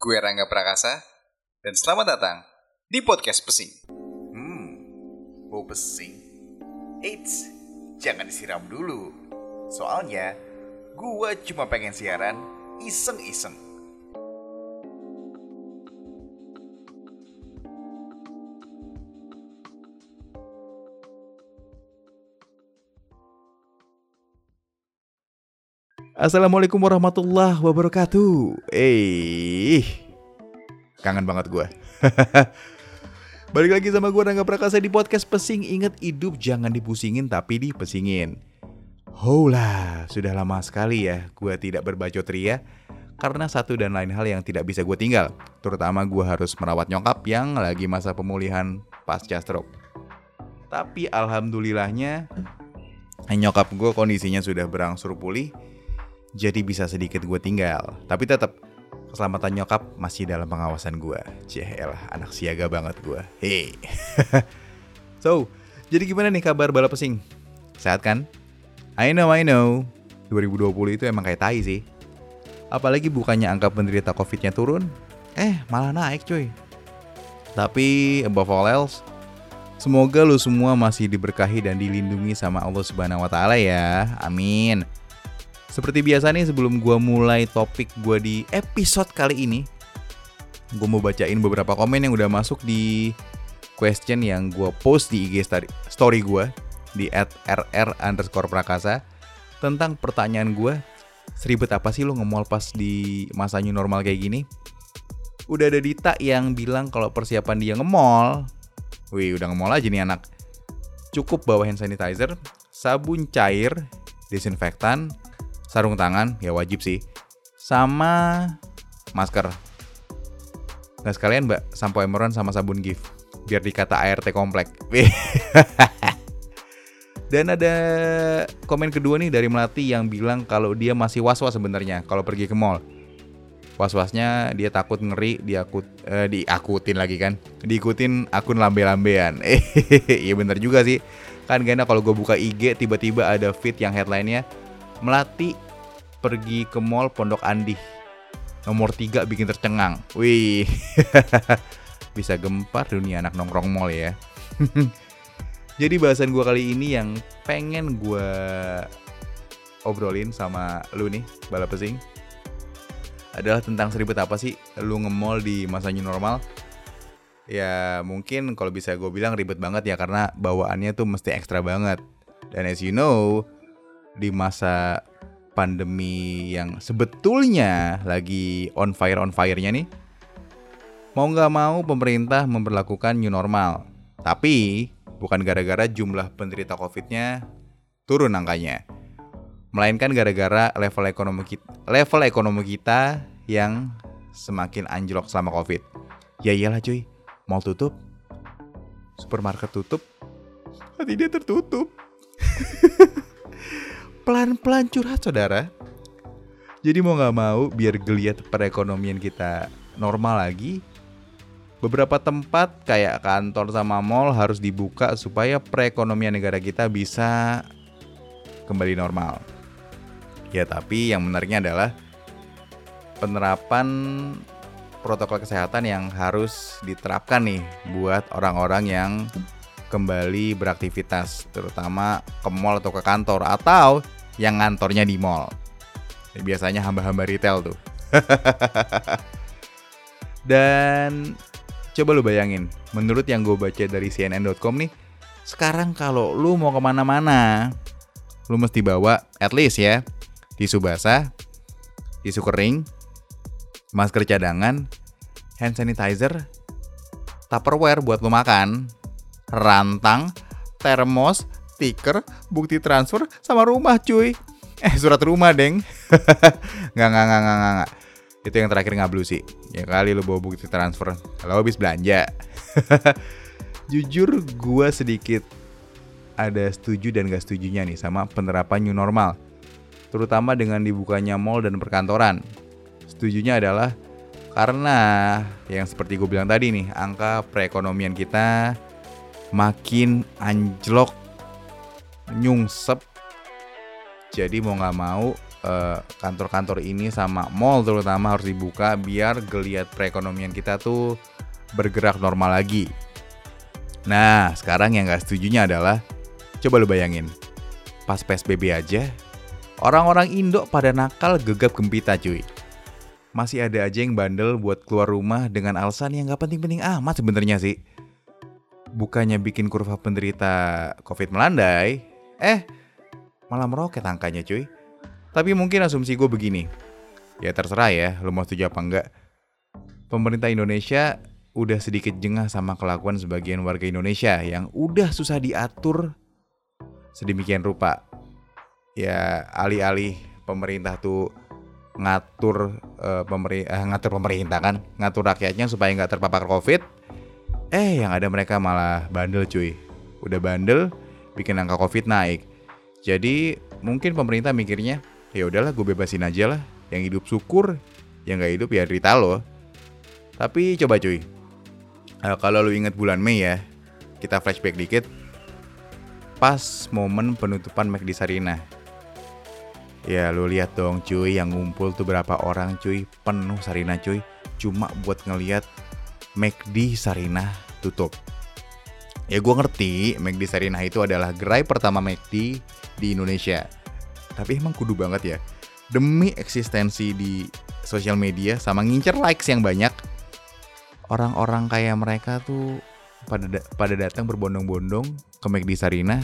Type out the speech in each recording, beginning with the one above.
Gue Rangga Prakasa, dan selamat datang di Podcast Pesing. Hmm, bau pesing. Eits, jangan disiram dulu. Soalnya, gua cuma pengen siaran iseng-iseng. Assalamualaikum warahmatullahi wabarakatuh. Eh, kangen banget gue. Balik lagi sama gue Rangga Prakasa di podcast Pesing. Ingat hidup jangan dipusingin tapi dipesingin. Hola, sudah lama sekali ya gue tidak berbacot ria karena satu dan lain hal yang tidak bisa gue tinggal. Terutama gue harus merawat nyokap yang lagi masa pemulihan pasca stroke. Tapi alhamdulillahnya nyokap gue kondisinya sudah berangsur pulih jadi bisa sedikit gue tinggal. Tapi tetap keselamatan nyokap masih dalam pengawasan gue. Cielah, anak siaga banget gue. Hei. so, jadi gimana nih kabar balap pesing? Sehat kan? I know, I know. 2020 itu emang kayak tai sih. Apalagi bukannya angka penderita COVID-nya turun, eh malah naik cuy. Tapi above all else, semoga lu semua masih diberkahi dan dilindungi sama Allah Subhanahu wa taala ya. Amin. Seperti biasa nih sebelum gue mulai topik gue di episode kali ini Gue mau bacain beberapa komen yang udah masuk di question yang gue post di IG story gue Di at rr underscore prakasa Tentang pertanyaan gue Seribet apa sih lo nge-mall pas di masa new normal kayak gini? Udah ada Dita yang bilang kalau persiapan dia nge-mall Wih udah nge-mall aja nih anak Cukup bawa hand sanitizer, sabun cair, disinfektan, sarung tangan ya wajib sih. Sama masker. Nggak sekalian mbak sampo emeron sama sabun gift biar dikata ART komplek. Dan ada komen kedua nih dari Melati yang bilang kalau dia masih was-was sebenarnya kalau pergi ke mall. Was-wasnya dia takut ngeri diakut eh, diakutin lagi kan? Diikutin akun lambe-lambean. Iya bener juga sih. Kan gak enak kalau gue buka IG tiba-tiba ada feed yang headlinenya Melati pergi ke mall Pondok Andi. Nomor 3 bikin tercengang. Wih. Bisa gempar dunia anak nongkrong mall ya. Jadi bahasan gue kali ini yang pengen gue obrolin sama lu nih, balap pesing. Adalah tentang seribet apa sih lu nge-mall di masa new normal. Ya mungkin kalau bisa gue bilang ribet banget ya karena bawaannya tuh mesti ekstra banget. Dan as you know, di masa pandemi yang sebetulnya lagi on fire on fire-nya nih, mau nggak mau pemerintah memperlakukan new normal. Tapi bukan gara-gara jumlah penderita COVID-nya turun angkanya, melainkan gara-gara level ekonomi kita, level ekonomi kita yang semakin anjlok selama COVID. Ya iyalah cuy, mau tutup, supermarket tutup, hati dia tertutup. pelan-pelan curhat saudara. Jadi mau nggak mau biar geliat perekonomian kita normal lagi, beberapa tempat kayak kantor sama mall harus dibuka supaya perekonomian negara kita bisa kembali normal. Ya tapi yang menariknya adalah penerapan protokol kesehatan yang harus diterapkan nih buat orang-orang yang kembali beraktivitas, terutama ke mall atau ke kantor atau yang ngantornya di mall. Biasanya hamba-hamba retail tuh. Dan coba lu bayangin, menurut yang gue baca dari CNN.com nih, sekarang kalau lu mau ke mana-mana, lu mesti bawa at least ya, tisu basah, tisu kering, masker cadangan, hand sanitizer, tupperware buat lu makan, rantang, termos, stiker, bukti transfer, sama rumah cuy. Eh surat rumah deng. nggak nggak nggak nggak nggak. Itu yang terakhir ngablu sih. Ya kali lu bawa bukti transfer. Kalau habis belanja. Jujur gue sedikit ada setuju dan gak setujunya nih sama penerapan new normal. Terutama dengan dibukanya mall dan perkantoran. Setujunya adalah karena yang seperti gue bilang tadi nih, angka perekonomian kita makin anjlok nyungsep jadi mau nggak mau eh, kantor-kantor ini sama mall terutama harus dibuka biar geliat perekonomian kita tuh bergerak normal lagi. Nah, sekarang yang gak setujunya adalah coba lu bayangin. Pas PSBB aja, orang-orang Indo pada nakal gegap gempita cuy. Masih ada aja yang bandel buat keluar rumah dengan alasan yang gak penting-penting amat sebenarnya sih. Bukannya bikin kurva penderita COVID melandai, eh malah meroket angkanya cuy. Tapi mungkin asumsi gue begini, ya terserah ya, lu mau setuju apa enggak. Pemerintah Indonesia udah sedikit jengah sama kelakuan sebagian warga Indonesia yang udah susah diatur sedemikian rupa. Ya alih-alih pemerintah tuh ngatur eh, pemeri eh, ngatur pemerintah kan, ngatur rakyatnya supaya nggak terpapar COVID. Eh yang ada mereka malah bandel cuy. Udah bandel, bikin angka COVID naik. Jadi mungkin pemerintah mikirnya ya udahlah gue bebasin aja lah. Yang hidup syukur, yang nggak hidup ya derita lo. Tapi coba cuy, Eh, kalau lu inget bulan Mei ya, kita flashback dikit. Pas momen penutupan McD Sarina. Ya lu lihat dong cuy, yang ngumpul tuh berapa orang cuy, penuh Sarina cuy. Cuma buat ngeliat McD Sarina tutup. Ya gue ngerti McD Sarina itu adalah gerai pertama McD di Indonesia. Tapi emang kudu banget ya. Demi eksistensi di sosial media sama ngincer likes yang banyak, orang-orang kayak mereka tuh pada da- pada datang berbondong-bondong ke McD Sarina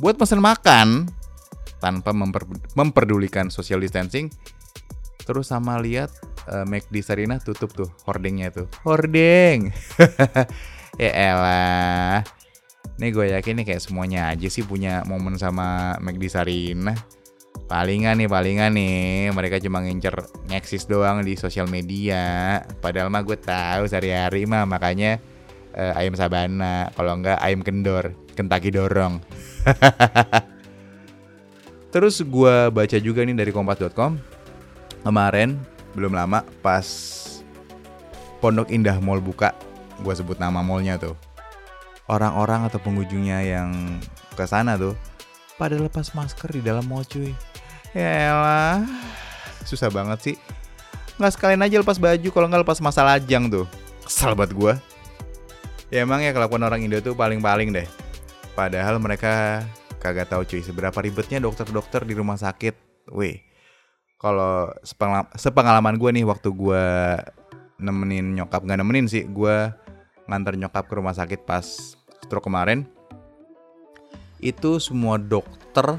buat pesen makan tanpa memper- memperdulikan social distancing. Terus sama lihat eh, McD tutup tuh hordingnya tuh. Hording. ya elah. Nih gue yakin nih kayak semuanya aja sih punya momen sama McD Sarina. Palingan nih, palingan nih. Mereka cuma ngincer ngeksis doang di sosial media. Padahal mah gue tahu sehari-hari mah makanya eh, ayam sabana. Kalau enggak ayam kendor, kentaki dorong. Terus gue baca juga nih dari kompas.com. Kemarin belum lama pas Pondok Indah Mall buka, gue sebut nama mallnya tuh. Orang-orang atau pengunjungnya yang ke sana tuh pada lepas masker di dalam mall cuy. Ya elah, susah banget sih. Nggak sekalian aja lepas baju kalau nggak lepas masa lajang tuh. Kesal banget gue. Ya emang ya kelakuan orang Indo tuh paling-paling deh. Padahal mereka kagak tahu cuy seberapa ribetnya dokter-dokter di rumah sakit. Wih, kalau sepengala- sepengalaman gue nih waktu gue nemenin nyokap nggak nemenin sih, gue nganter nyokap ke rumah sakit pas stroke kemarin. Itu semua dokter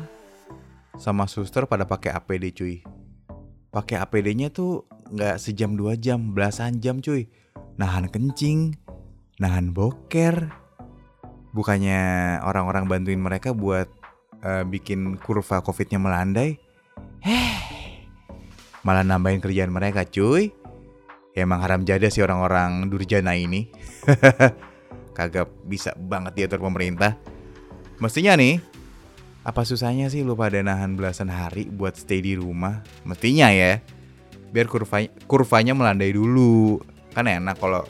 sama suster pada pakai APD cuy. Pakai APD-nya tuh nggak sejam dua jam, belasan jam cuy. Nahan kencing, nahan boker. Bukannya orang-orang bantuin mereka buat eh, bikin kurva COVID-nya melandai. Heh, malah nambahin kerjaan mereka cuy. Ya emang haram jada sih orang-orang durjana ini. Kagak bisa banget diatur pemerintah. Mestinya nih, apa susahnya sih lu pada nahan belasan hari buat stay di rumah? Mestinya ya. Biar kurva, kurvanya melandai dulu. Kan enak kalau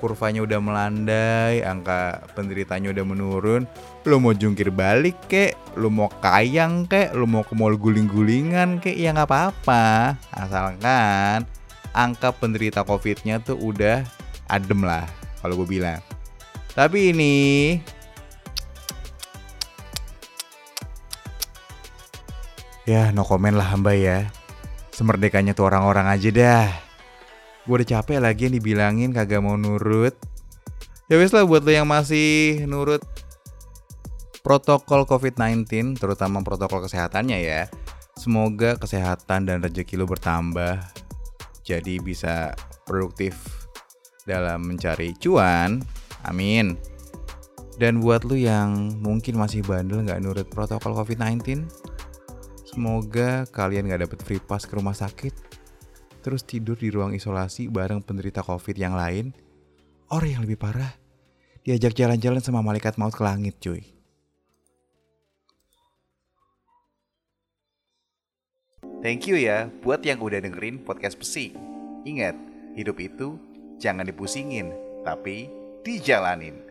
kurvanya udah melandai, angka penderitanya udah menurun, lu mau jungkir balik kek, lu mau kayang kek, lu mau ke mall guling-gulingan kek, ya nggak apa-apa. Asalkan angka penderita COVID-nya tuh udah adem lah, kalau gue bilang. Tapi ini Ya no comment lah hamba ya. Semerdekanya tuh orang-orang aja dah. Gue udah capek lagi yang dibilangin kagak mau nurut. Ya wes lah buat lo yang masih nurut Protokol COVID-19 Terutama protokol kesehatannya ya Semoga kesehatan dan rezeki lo bertambah Jadi bisa produktif dalam mencari cuan. Amin. Dan buat lu yang mungkin masih bandel nggak nurut protokol COVID-19 Semoga kalian gak dapet free pass ke rumah sakit Terus tidur di ruang isolasi bareng penderita covid yang lain. Or yang lebih parah Diajak jalan-jalan sama malaikat maut ke langit cuy Thank you ya buat yang udah dengerin podcast Pesing. Ingat, hidup itu jangan dipusingin, tapi dijalanin.